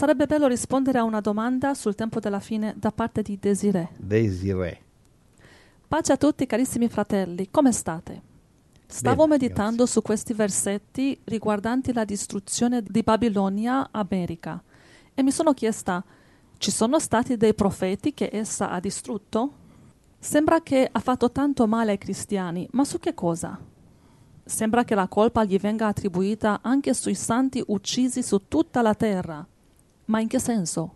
sarebbe bello rispondere a una domanda sul tempo della fine da parte di Desiree. Desiree. Pace a tutti carissimi fratelli, come state? Stavo Bene, meditando grazie. su questi versetti riguardanti la distruzione di Babilonia, America, e mi sono chiesta, ci sono stati dei profeti che essa ha distrutto? Sembra che ha fatto tanto male ai cristiani, ma su che cosa? Sembra che la colpa gli venga attribuita anche sui santi uccisi su tutta la terra. Ma in che senso?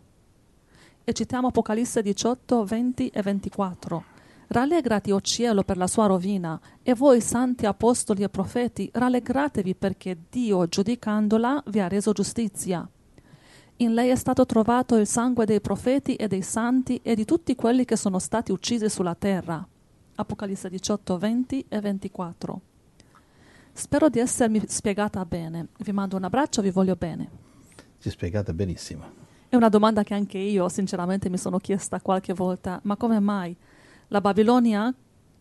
E citiamo Apocalisse 18, 20 e 24. Rallegrati, o cielo, per la sua rovina, e voi, santi apostoli e profeti, rallegratevi perché Dio, giudicandola, vi ha reso giustizia. In lei è stato trovato il sangue dei profeti e dei santi e di tutti quelli che sono stati uccisi sulla terra. Apocalisse 18, 20 e 24. Spero di essermi spiegata bene. Vi mando un abbraccio, vi voglio bene. Ci spiegate benissimo. È una domanda che anche io sinceramente mi sono chiesta qualche volta, ma come mai la Babilonia,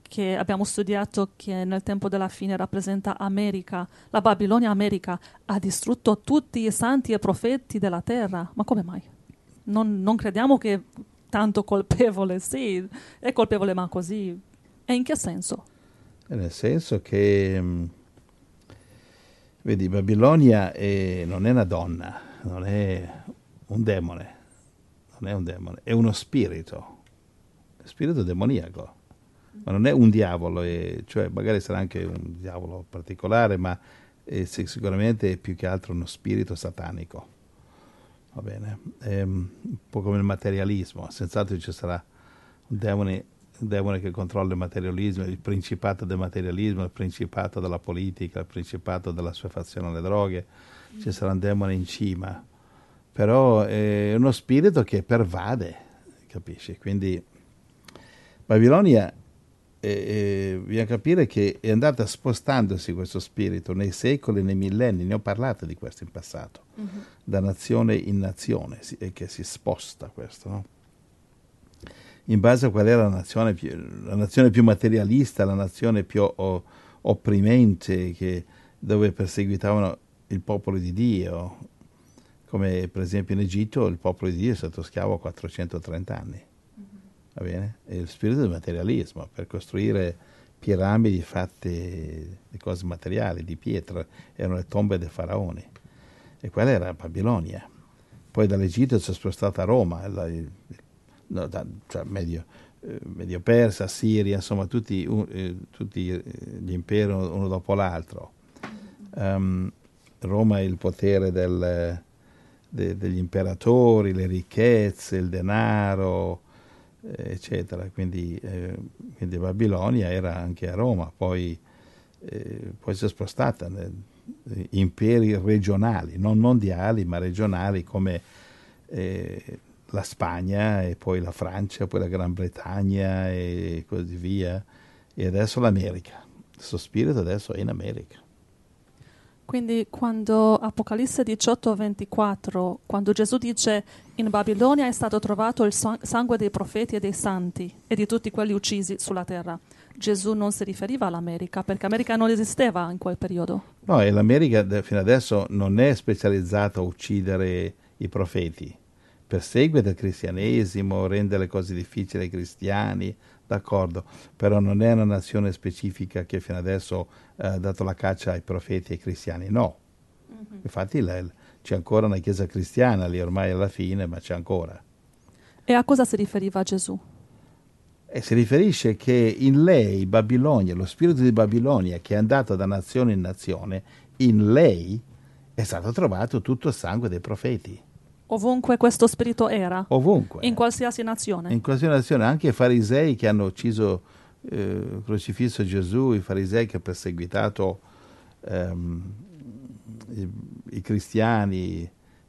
che abbiamo studiato che nel tempo della fine rappresenta America, la Babilonia America ha distrutto tutti i santi e profeti della terra? Ma come mai? Non, non crediamo che tanto colpevole, sì, è colpevole ma così. E in che senso? E Nel senso che, mh, vedi, Babilonia è- non è una donna, non è un demone, non è un demone, è uno spirito, spirito demoniaco, ma non è un diavolo, è- cioè magari sarà anche un diavolo particolare, ma è si- sicuramente è più che altro uno spirito satanico. Va bene, è un po' come il materialismo, senz'altro ci sarà un demone, un demone che controlla il materialismo, il principato del materialismo, il principato della politica, il principato della fazione alle droghe, ci sarà un demone in cima, però è uno spirito che pervade, capisci? Quindi Babilonia, eh, eh, bisogna capire che è andata spostandosi questo spirito nei secoli, nei millenni, ne ho parlato di questo in passato, da nazione in nazione, si- che si sposta questo, no? in base a qual era la nazione più, la nazione più materialista, la nazione più o- opprimente, che- dove perseguitavano il popolo di Dio, come per esempio in Egitto il popolo di Dio è stato schiavo 430 anni. Va bene? E il spirito del materialismo per costruire piramidi fatte di cose materiali, di pietra, erano le tombe dei faraoni. E quella era Babilonia. Poi dall'Egitto si è spostata a Roma, la- no, da- cioè medio, eh, medio Persa, Siria, insomma tutti, un- eh, tutti eh, gli imperi uno dopo l'altro. Ehm, Roma è il potere del- de- degli imperatori, le ricchezze, il denaro, eh, eccetera. Quindi, eh, quindi Babilonia era anche a Roma, poi, eh, poi si è spostata nel- imperi regionali, non mondiali, ma regionali come eh, la Spagna e poi la Francia, poi la Gran Bretagna e così via, e adesso l'America. Il suo spirito adesso è in America. Quindi quando Apocalisse 18, 24, quando Gesù dice in Babilonia è stato trovato il sang- sangue dei profeti e dei santi e di tutti quelli uccisi sulla terra, Gesù non si riferiva all'America perché America non esisteva in quel periodo. No, e l'America fino adesso non è specializzata a uccidere i profeti, persegue il cristianesimo, rende le cose difficili ai cristiani, d'accordo, però non è una nazione specifica che fino adesso eh, ha dato la caccia ai profeti e ai cristiani, no. Infatti la- c'è ancora una chiesa cristiana lì ormai alla fine, ma c'è ancora. E a cosa si riferiva Gesù? E si riferisce che in lei, Babilonia, lo spirito di Babilonia che è andato da nazione in nazione, in lei è stato trovato tutto il sangue dei profeti, Ovunque questo spirito era, ovunque. in qualsiasi nazione. In qualsiasi nazione, anche i farisei che hanno ucciso, eh, crocifisso Gesù, i farisei che hanno perseguitato ehm, i, i cristiani,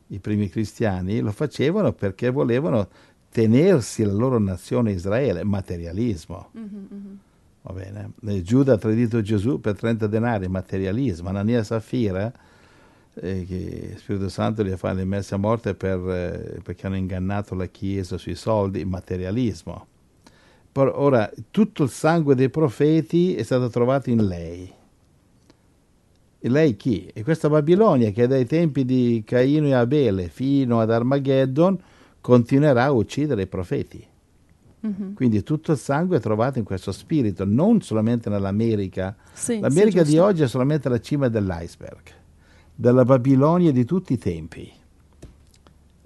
i primi cristiani, lo facevano perché volevano tenersi la loro nazione Israele, materialismo. Mhm, mhm. Va bene. Giuda ha tradito Gesù per 30 denari, materialismo. Anania e Safira, eh, che Spirito Santo li ha fatti messi a morte per, eh, perché hanno ingannato la Chiesa sui soldi, materialismo. Por- ora, tutto il sangue dei profeti è stato trovato in lei. E lei chi? E questa Babilonia che dai tempi di Caino e Abele fino ad Armageddon continuerà a uccidere i profeti. Mhm. Quindi tutto il sangue è trovato in questo spirito, non solamente nell'America. Sì, L'America sì, di oggi è solamente la cima dell'iceberg, della Babilonia di tutti i tempi.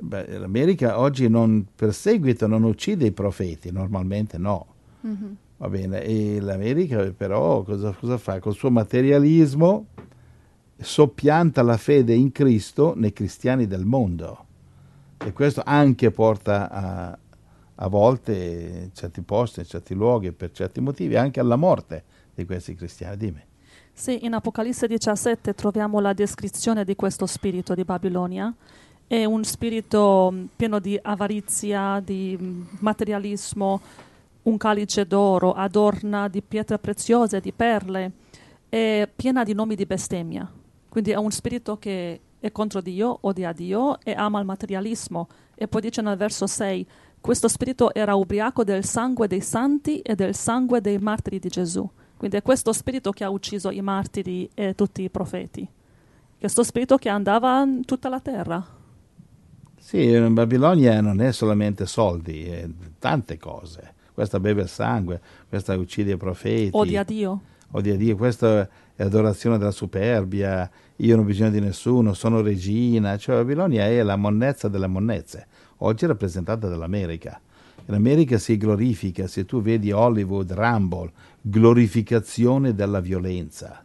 Beh, L'America oggi non perseguita, non uccide i profeti, normalmente no. Mhm. Va bene, e l'America però cosa, cosa fa? Col suo materialismo soppianta la fede in Cristo nei cristiani del mondo. E questo anche porta a, a volte in certi posti, in certi luoghi, per certi motivi, anche alla morte di questi cristiani. Dimmi. Sì, in Apocalisse 17 troviamo la descrizione di questo spirito di Babilonia. È un spirito mh, pieno di avarizia, di mh, materialismo, un calice d'oro, adorna di pietre preziose, di perle, è piena di nomi di bestemmia. Quindi è un spirito che è contro Dio, odia Dio e ama il materialismo. E poi dice nel verso 6, questo spirito era ubriaco del sangue dei santi e del sangue dei martiri di Gesù. Quindi è questo spirito che ha ucciso i martiri e tutti i profeti. Questo spirito che andava in tutta la terra. Sì, in Babilonia non è solamente soldi, è tante cose. Questa beve il sangue, questa uccide i profeti. Odia Dio. odia Dio, questa è adorazione della superbia, io non ho bisogno di nessuno, sono regina, cioè Babilonia è la monnezza delle monnezze, oggi è rappresentata dall'America. In America si glorifica, se tu vedi Hollywood, Rumble, glorificazione della violenza.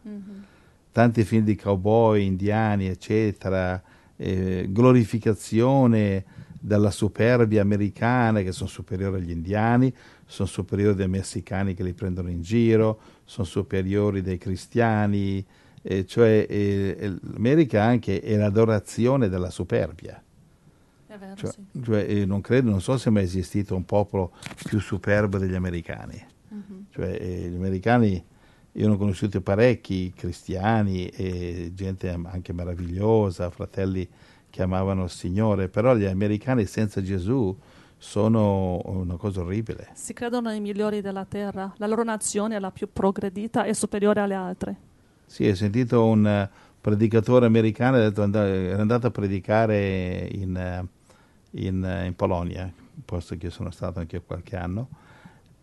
Tanti film di cowboy, indiani, eccetera, eh, glorificazione della superbia americana che sono superiori agli indiani, sono superiori ai messicani che li prendono in giro, sono superiori dei cristiani, eh, cioè eh, l'America anche è l'adorazione della superbia. Vero, Cioè, cioè, eh, non credo, non so se è mai esistito un popolo più superbo degli americani. Cioè, eh, gli americani, io ne ho conosciuti parecchi, cristiani e gente anche meravigliosa, fratelli che amavano il Signore, però gli americani senza Gesù sono una cosa orribile. Si credono i migliori della terra. La loro nazione è la più progredita e superiore alle altre. Sì, ho sentito un eh, predicatore americano, ha detto, era andato a predicare in, eh, in, eh, in Polonia, posto che sono stato anche qualche anno,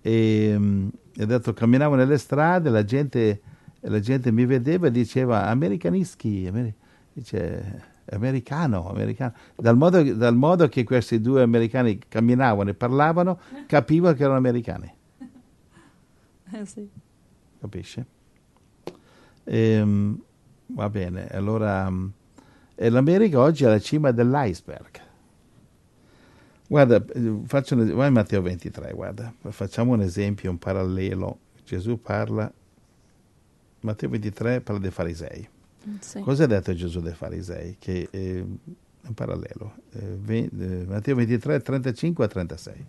e mm, ha detto camminavo nelle strade, la gente, la gente mi vedeva e diceva americanischi, ameri-" dice americano, americano. Dal modo, dal modo che questi due americani camminavano e parlavano, capivo che erano americani. Eh sì. Capisci? Ehm, va bene, allora mm, e l'America oggi è alla cima dell'iceberg. Guarda, faccio un es- vai a Matteo 23, guarda, facciamo un esempio, un parallelo. Gesù parla, Matteo 23 parla dei farisei. Sì. Cosa ha detto Gesù dei farisei? Che eh, è un parallelo. Eh, eh, Matteo 23, 35 a 36.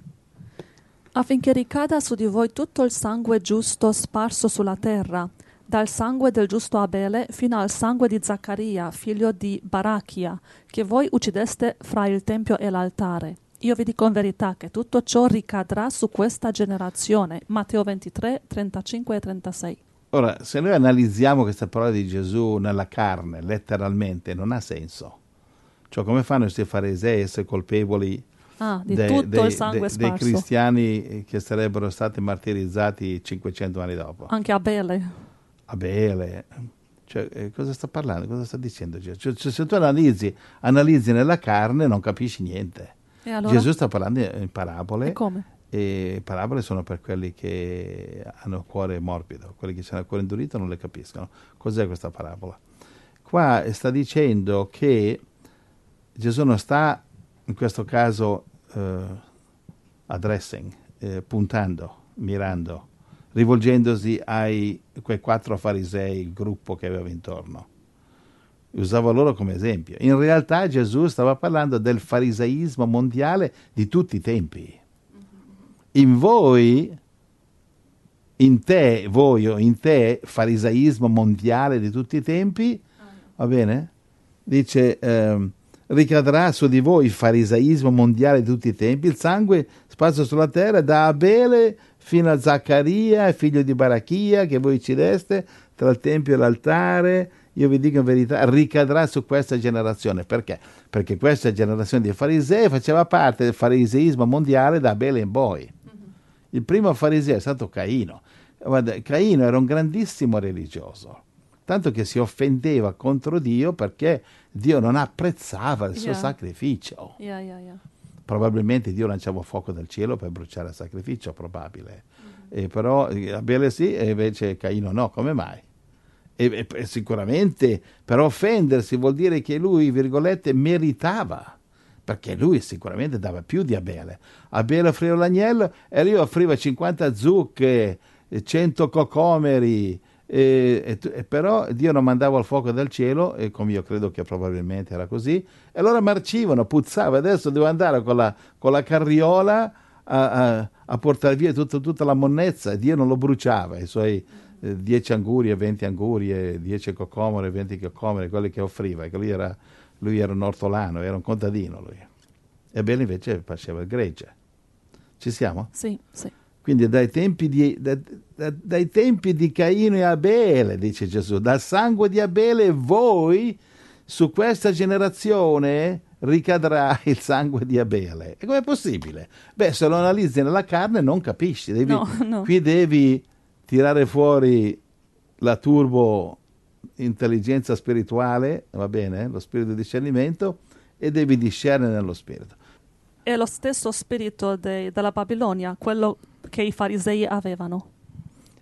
affinché ricada su di voi tutto il sangue giusto sparso sulla terra, dal sangue del giusto Abele fino al sangue di Zaccaria, figlio di Barachia, che voi uccideste fra il tempio e l'altare. Io vi dico in verità che tutto ciò ricadrà su questa generazione. Matteo 23, 35 e 36. Ora, se noi analizziamo questa parola di Gesù nella carne, letteralmente, non ha senso. Cioè, come fanno questi farisei a essere colpevoli Ah, di dei, tutto dei- il sangue dei- dei cristiani che sarebbero stati martirizzati 500 anni dopo? Anche Abele. Abele. Cioè, eh, cosa sta parlando? Cosa sta dicendo Gesù? Cioè, se tu analizzi, analizzi nella carne non capisci niente. Allora? Gesù sta parlando in parabole E come? e parabole sono per quelli che hanno il cuore morbido, quelli che hanno il cuore indurito non le capiscono. Cos'è questa parabola? Qua sta dicendo che Gesù non sta, in questo caso, eh, addressing, eh, puntando, mirando, rivolgendosi ai quei quattro farisei, il gruppo che aveva intorno. Usava loro come esempio. In realtà Gesù stava parlando del fariseismo mondiale di tutti i tempi in voi, in te, voi o in te, farisaismo mondiale di tutti i tempi, va bene? Dice, ehm, ricadrà su di voi il farisaismo mondiale di tutti i tempi, il sangue sparso sulla terra da Abele fino a Zaccaria, figlio di Barachia, che voi uccideste tra il tempio e l'altare, io vi dico in verità, ricadrà su questa generazione. Perché? Perché questa generazione di farisei faceva parte del fariseismo mondiale da Abele in poi. Il primo fariseo è stato Caino. Guarda, Caino era un grandissimo religioso, tanto che si offendeva contro Dio perché Dio non apprezzava il suo Yeah. sacrificio. Yeah, yeah, yeah. Probabilmente Dio lanciava fuoco dal cielo per bruciare il sacrificio, probabile. E però eh, Abele sì e invece Caino no, come mai? E, e- sicuramente per offendersi vuol dire che lui, virgolette, meritava, perché lui sicuramente dava più di Abele. Abele offriva l'agnello e lui offriva 50 zucche, eh, 100 cocomeri, e, e e però Dio non mandava il fuoco dal cielo, e come io credo che probabilmente era così, e allora marcivano, puzzava. Adesso devo andare con la, con la carriola a, a- a portare via tutta, tutta la monnezza e Dio non lo bruciava, i suoi eh, 10 angurie, 20 angurie, 10 cocomere, 20 cocomere, quelli che offriva, che lui era, lui era un ortolano, era un contadino lui. E Bene invece faceva il gregge. Ci siamo? Sì, sì. Quindi dai tempi, di, da- da- dai tempi di Caino e Abele, dice Gesù, dal sangue di Abele voi su questa generazione ricadrà il sangue di Abele. E com'è possibile? Beh, se lo analizzi nella carne non capisci. Devi- No, no. Qui devi tirare fuori la turbo intelligenza spirituale, va bene? Lo spirito di discernimento e devi discernere nello spirito. È lo stesso spirito de- della Babilonia, quello che i farisei avevano.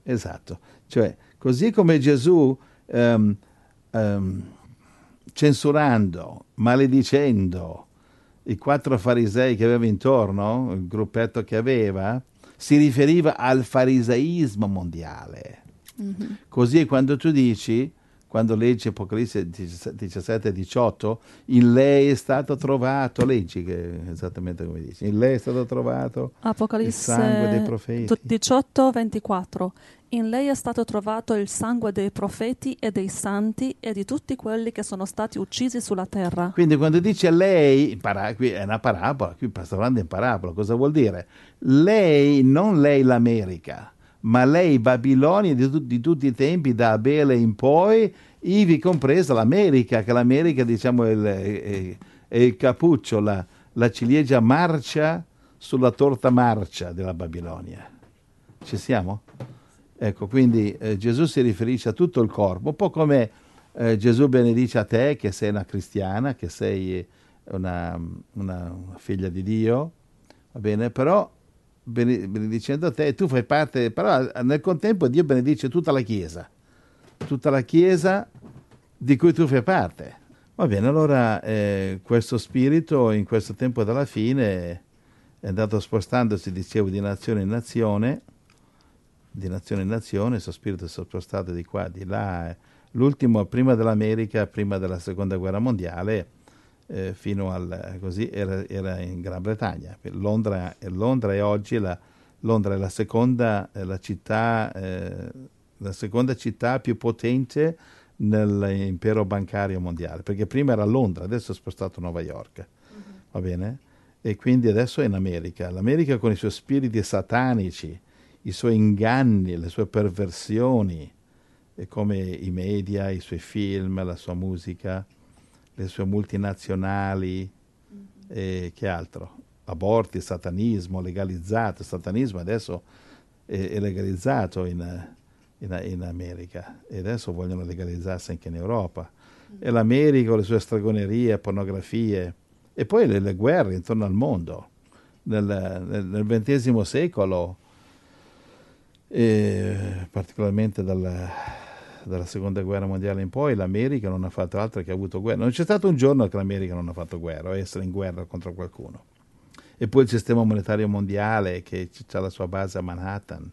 Esatto, cioè così come Gesù ehm, ehm, censurando, maledicendo i quattro farisei che aveva intorno, il gruppetto che aveva, si riferiva al fariseismo mondiale. Così quando tu dici, quando leggi Apocalisse 17 e 18, in lei è stato trovato, leggi che è esattamente come dici, in lei è stato trovato il sangue dei Apocalisse profeti. 18, 24. In lei è stato trovato il sangue dei profeti e dei santi e di tutti quelli che sono stati uccisi sulla terra. Quindi quando dice lei, para- qui è una parabola, qui sta parlando in parabola, cosa vuol dire? Lei, non lei l'America, ma lei Babilonia di, tu- di tutti i tempi, da Abele in poi, ivi compresa l'America, che l'America diciamo è il, è- è il cappuccio, la, la ciliegia marcia sulla torta marcia della Babilonia. Ci siamo? Ecco, quindi eh, Gesù si riferisce a tutto il corpo, un po' come eh, Gesù benedice a te che sei una cristiana, che sei una, una- una figlia di Dio, va bene? Però benedicendo te, tu fai parte, però nel contempo Dio benedice tutta la Chiesa, tutta la Chiesa di cui tu fai parte. Va bene, allora eh, questo spirito in questo tempo della fine è andato spostandosi, dicevo, di nazione in nazione, di nazione in nazione, questo spirito si è spostato di qua, di là. L'ultimo, prima dell'America, prima della seconda guerra mondiale, eh, fino al così, era, era in Gran Bretagna. Londra, Londra è oggi la, Londra è la seconda, eh, la città, eh, la seconda città più potente nell'impero bancario mondiale, perché prima era Londra, adesso è spostato a New York, va bene? E quindi adesso è in America. L'America con i suoi spiriti satanici, i suoi inganni, le sue perversioni, e come i media, i suoi film, la sua musica, le sue multinazionali, e che altro? Aborti, satanismo, legalizzato. Il satanismo adesso è, è legalizzato in, in, in America e adesso vogliono legalizzarsi anche in Europa. E l'America con le sue stregonerie, pornografie e poi le, le guerre intorno al mondo. Nel, nel, XX secolo, e particolarmente dalla, dalla seconda guerra mondiale in poi, l'America non ha fatto altro che ha avuto guerra. Non c'è stato un giorno che l'America non ha fatto guerra o essere in guerra contro qualcuno. E poi il sistema monetario mondiale che ha la sua base a Manhattan,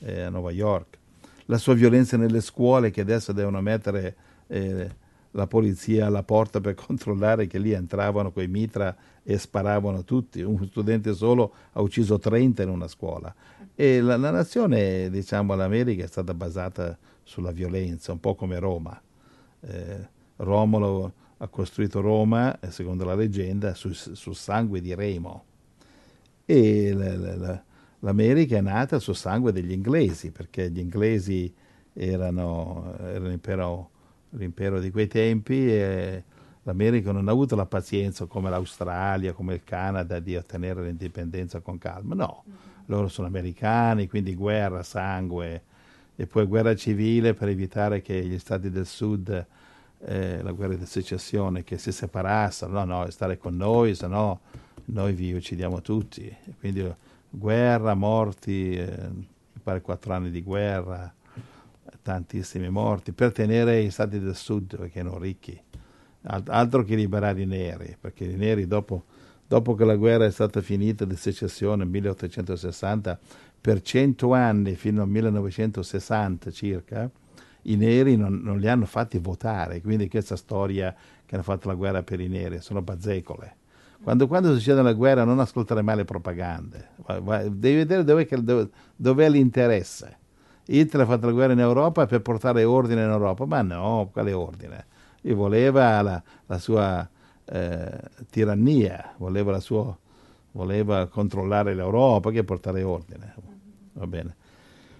eh, a New York, la sua violenza nelle scuole che adesso devono mettere eh, la polizia alla porta per controllare che lì entravano coi mitra e sparavano tutti. Un studente solo ha ucciso 30 in una scuola. E la, la nazione, diciamo, l'America è stata basata sulla violenza, un po' come Roma. Eh, Romolo ha costruito Roma, secondo la leggenda, sul, sul sangue di Remo. E la, la, l'America è nata sul sangue degli inglesi, perché gli inglesi erano, erano impero l'impero di quei tempi e l'America non ha avuto la pazienza come l'Australia, come il Canada di ottenere l'indipendenza con calma, no, loro sono americani, quindi guerra, sangue e poi guerra civile per evitare che gli stati del sud, eh, la guerra di secessione, che si separassero, no, no, stare con noi, se no noi vi uccidiamo tutti, quindi guerra, morti, eh, pare quattro anni di guerra, tantissimi morti, per tenere i stati del sud perché erano ricchi, altro che liberare i neri, perché i neri dopo, dopo che la guerra è stata finita di secessione nel 1860, per cento anni, fino al 1960 circa, i neri non, non, li hanno fatti votare, quindi questa storia che hanno fatto la guerra per i neri sono bazzecole. Quando, quando succede la guerra non ascoltare mai le propagande, devi vedere dov'è, dove, dov'è l'interesse. Hitler ha fatto la guerra in Europa per portare ordine in Europa, ma no, quale ordine? Lui voleva la, la sua eh, tirannia, voleva, sua, voleva controllare l'Europa che portare ordine. Va bene.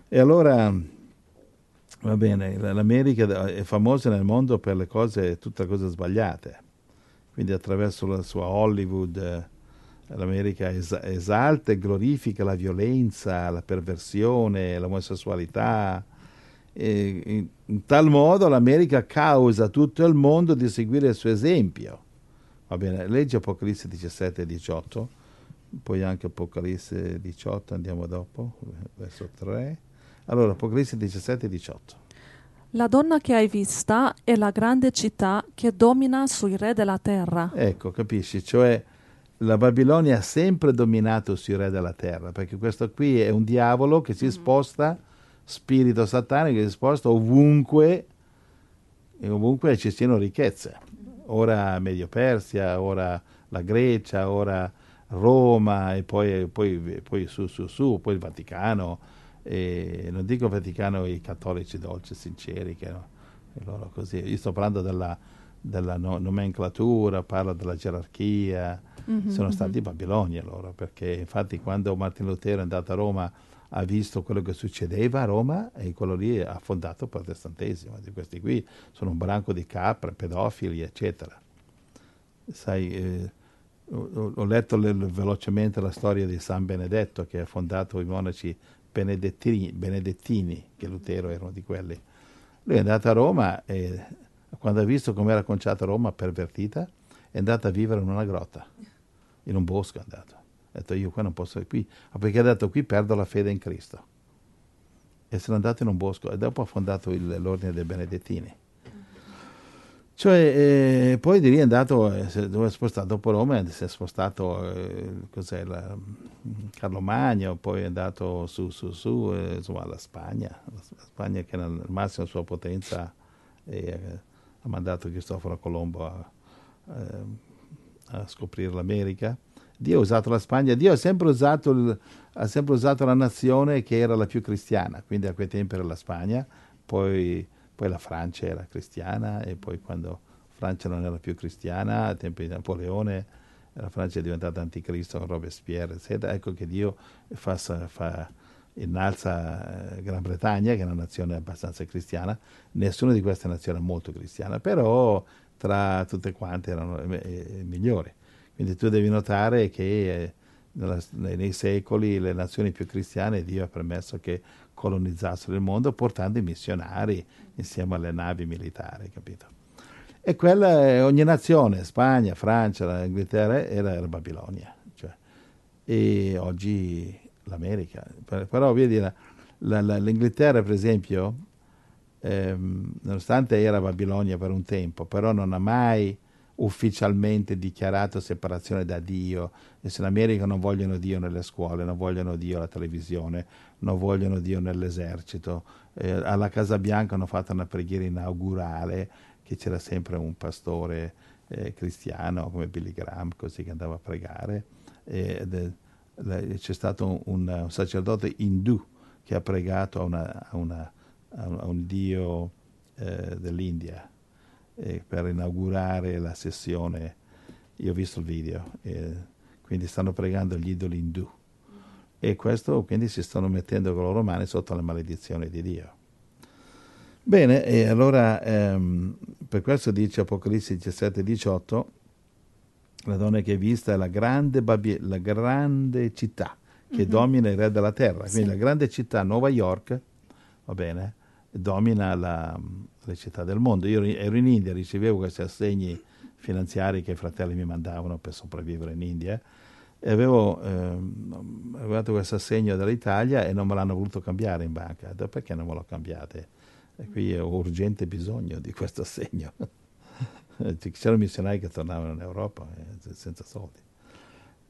E allora, va bene, l'America è famosa nel mondo per le cose, tutte cose sbagliate. Quindi attraverso la sua Hollywood eh, l'America esalta e glorifica la violenza, la perversione, l'omosessualità. E in, tal modo l'America causa tutto il mondo di seguire il suo esempio. Va bene, leggi Apocalisse 17 e 18, poi anche Apocalisse 18, andiamo dopo, verso 3. Allora, Apocalisse 17 e 18. La donna che hai vista è la grande città che domina sui re della terra. Ecco, capisci? Cioè la Babilonia ha sempre dominato sui re della terra, perché questo qui è un diavolo che si mm-hmm. sposta, spirito satanico che si sposta ovunque, e ovunque ci siano ricchezze. Ora Medio Persia, ora la Grecia, ora Roma e poi, poi, poi su, su, su, poi il Vaticano e non dico Vaticano i cattolici dolci, sinceri, che no, loro così. Io sto parlando della, della no, nomenclatura, parlo della gerarchia, mm-hmm, sono mm-hmm. stati Babilonia loro, perché infatti quando Martino Lutero è andato a Roma ha visto quello che succedeva a Roma e quello lì ha fondato il protestantesimo. Di questi qui sono un branco di capre, pedofili, eccetera. Sai, eh, ho, letto le, velocemente la storia di San Benedetto che ha fondato i monaci benedettini, benedettini, che Lutero era uno di quelli. Lui è andato a Roma e quando ha visto come era conciata Roma pervertita, è andato a vivere in una grotta, in un bosco è andato. Ha detto io qua non posso qui, perché ha detto qui perdo la fede in Cristo. E se n'è andato in un bosco e dopo ha fondato il, l'ordine dei benedettini. Cioè, eh, poi di lì è andato, eh, dove è spostato dopo Roma, si è spostato eh, cos'è, la, Carlo Magno, poi è andato su, su, su, eh, insomma, alla Spagna, la Spagna che nel massimo sua potenza eh, ha mandato Cristoforo Colombo a, eh, a, scoprire l'America. Dio ha usato la Spagna, Dio ha sempre, usato il, ha sempre usato la nazione che era la più cristiana, quindi a quei tempi era la Spagna, poi poi la Francia era cristiana e poi quando Francia non era più cristiana, ai tempi di Napoleone, la Francia è diventata anticristo con Robespierre, eccetera. Ecco che Dio fa, fa, innalza eh, Gran Bretagna, che è una nazione abbastanza cristiana, nessuna di queste nazioni è molto cristiana, però tra tutte quante erano eh, migliori. Quindi tu devi notare che eh, nei secoli le nazioni più cristiane Dio ha permesso che colonizzassero il mondo portando i missionari insieme alle navi militari, capito? E quella, ogni nazione, Spagna, Francia, Inghilterra, era, era Babilonia. Cioè, e oggi l'America. Però vedi, la, la, la, l'Inghilterra, per esempio, ehm, nonostante era Babilonia per un tempo, però non ha mai ufficialmente dichiarato separazione da Dio. E se in America non vogliono Dio nelle scuole, non vogliono Dio alla televisione, non vogliono Dio nell'esercito. Eh, alla Casa Bianca hanno fatto una preghiera inaugurale che c'era sempre un pastore eh, cristiano come Billy Graham, così che andava a pregare. E, eh, c'è stato un, un, sacerdote indù che ha pregato a, una, a, una, a un dio eh, dell'India eh, per inaugurare la sessione. Io ho visto il video, quindi stanno pregando gli idoli indù e questo quindi si stanno mettendo con le loro mani sotto la maledizione di Dio. Bene, e allora ehm, per questo dice Apocalisse 17, 18, la donna che hai vista è la grande, Babi- la grande città che Mhm. domina il re della terra. Quindi Sì. la grande città, Nuova York, va bene, domina la, le città del mondo. Io ero- in India, ricevevo questi assegni finanziari che i fratelli mi mandavano per sopravvivere in India e avevo avevo questo assegno dall'Italia e non me l'hanno voluto cambiare in banca. Detto, perché non me lo cambiate? E qui ho urgente bisogno di questo assegno. C'erano missionari che tornavano in Europa eh, senza soldi.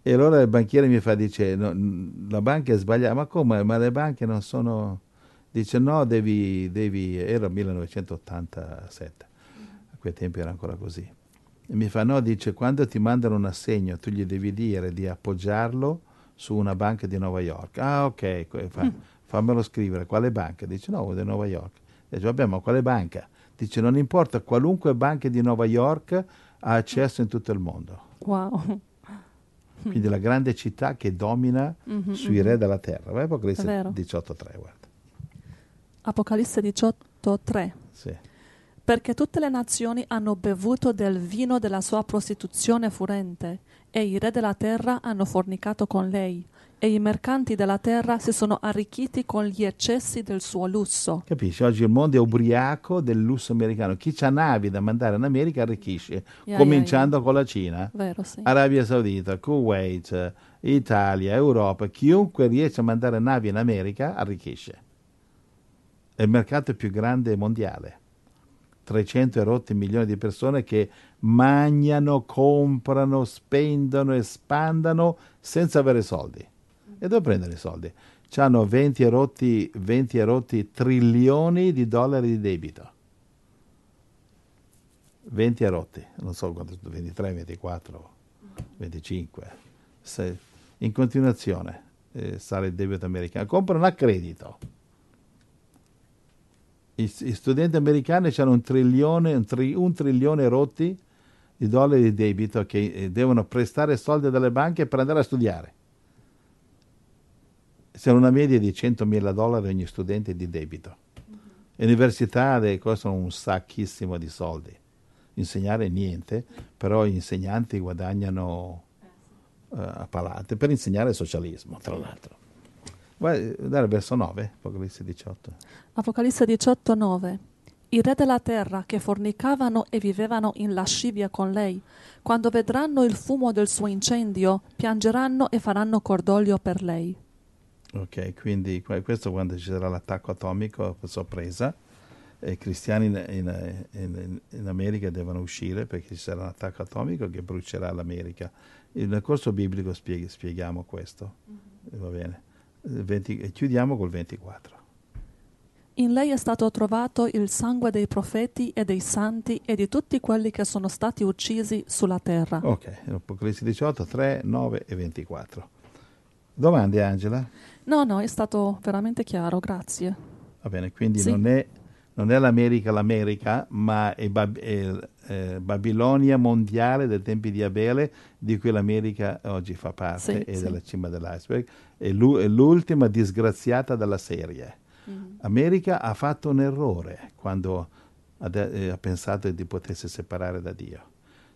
E allora il banchiere mi fa, dice, no, la banca è sbagliata, ma come? Ma le banche non sono... Dice, no, devi, devi... Era 1987, a quei tempi era ancora così. E mi fa, no, dice, quando ti mandano un assegno, tu gli devi dire di appoggiarlo su una banca di Nuova York. Ah, ok, fa- fammelo scrivere. Quale banca? Dice, no, di Nuova York. Dice, vabbè, ma quale banca? Dice, non importa, qualunque banca di Nuova York ha accesso in tutto il mondo. Wow. Quindi la grande città che domina Mhm, sui re della terra. Vai È Apocalisse vero. 18.3, guarda. Apocalisse 18, 3. Sì. Perché tutte le nazioni hanno bevuto del vino della sua prostituzione furente, e i re della terra hanno fornicato con lei, e i mercanti della terra si sono arricchiti con gli eccessi del suo lusso. Capisci? Oggi il mondo è ubriaco del lusso americano. Chi ha navi da mandare in America arricchisce, Yeah, cominciando con la Cina, Vero, sì. Arabia Saudita, Kuwait, Italia, Europa. Chiunque riesce a mandare navi in America arricchisce. È il mercato più grande mondiale. 300 e rotti milioni di persone che mangiano, comprano, spendono, espandano senza avere soldi. E dove prendono i soldi? Hanno 20 e rotti, 20 e rotti trilioni di dollari di debito. 20 e rotti, non so quanto, 23, 24, 25. Se- in continuazione eh, sale il debito americano. Comprano a credito. I, i studenti americani hanno un trilione, un, tri- un trilione rotti di dollari di debito che eh, devono prestare soldi dalle banche per andare a studiare. C'è una media di 100.000 dollari ogni studente di debito. Le università le costano un sacchissimo di soldi. Insegnare niente, però gli insegnanti guadagnano eh, a palate per insegnare socialismo, tra l'altro. Vai, dare verso 9, Apocalisse 18. Apocalisse 18, 9. I re della terra che fornicavano e vivevano in lascivia con lei, quando vedranno il fumo del suo incendio, piangeranno e faranno cordoglio per lei. Ok, quindi que- questo quando ci sarà l'attacco atomico sorpresa, e i cristiani in, in- in- in America devono uscire perché ci sarà un attacco atomico che brucerà l'America. Nel corso biblico spieghi- spieghiamo questo, va bene. Il 20 e chiudiamo col 24. In lei è stato trovato il sangue dei profeti e dei santi e di tutti quelli che sono stati uccisi sulla terra. Ok, Apocalisse 18, 3, 9 e 24. Domande Angela? No, no, è stato veramente chiaro, grazie. Va bene, quindi Sì. non, è, non è l'America l'America, ma è, Bab- è, eh, Babilonia mondiale dei tempi di Abele, di cui l'America oggi fa parte Sì, e sì. della cima dell'iceberg. È, l'u- è l'ultima disgraziata della serie. America ha fatto un errore quando ha, eh, ha pensato di potersi separare da Dio.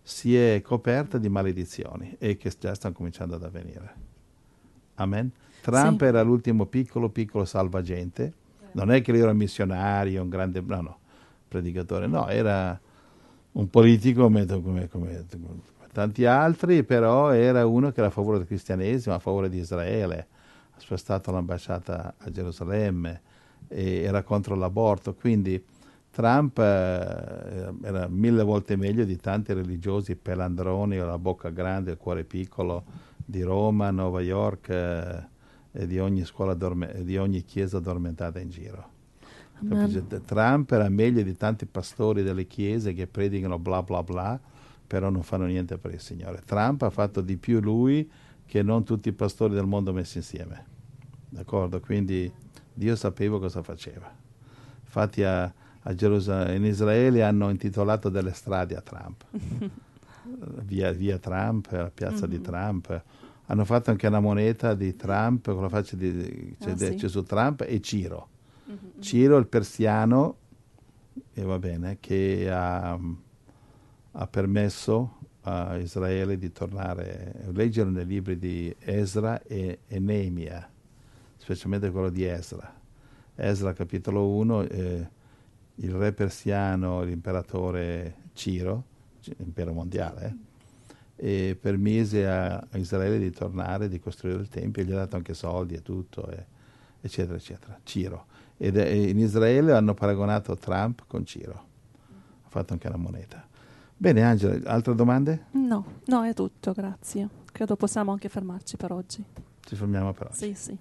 Si è coperta di maledizioni e che già stanno cominciando ad avvenire. Amen. Trump Sì. era l'ultimo piccolo, piccolo salvagente. Non è che lui era un missionario, un grande no, no, predicatore, no, era un politico come, come- come- tanti altri, però era uno che era a favore del cristianesimo, a favore di Israele, ha spostato l'ambasciata a Gerusalemme, era contro l'aborto, quindi Trump eh, era mille volte meglio di tanti religiosi pelandroni, la bocca grande, il cuore piccolo di Roma, New York eh, e di ogni, addorme- di ogni chiesa addormentata in giro. Capisci? Trump era meglio di tanti pastori delle chiese che predicano bla bla bla, però non fanno niente per il Signore. Trump ha fatto di più lui che non tutti i pastori del mondo messi insieme. D'accordo? Quindi Dio sapeva cosa faceva. Infatti a, a Gerusal- in Israele hanno intitolato delle strade a Trump. via, via Trump, la piazza di Mhm. Trump. Hanno fatto anche una moneta di Trump con la faccia di, c'è, Ah, sì. su Trump e Ciro. Mhm, Ciro, il persiano, e va bene, che ha, ha permesso a Israele di tornare, leggere nei libri di Ezra e, e Neemia, specialmente quello di Ezra. Ezra capitolo 1, eh, il re persiano, l'imperatore Ciro, impero mondiale, eh, permise a, a, Israele di tornare, di costruire il Tempio, gli ha dato anche soldi e tutto, e, eccetera, eccetera. Ciro. Ed in Israele hanno paragonato Trump con Ciro. Ha fatto anche la moneta. Bene, Angela, altre domande? No, no, è tutto, grazie. Credo possiamo anche fermarci per oggi. Ci fermiamo per oggi. Sì, sì.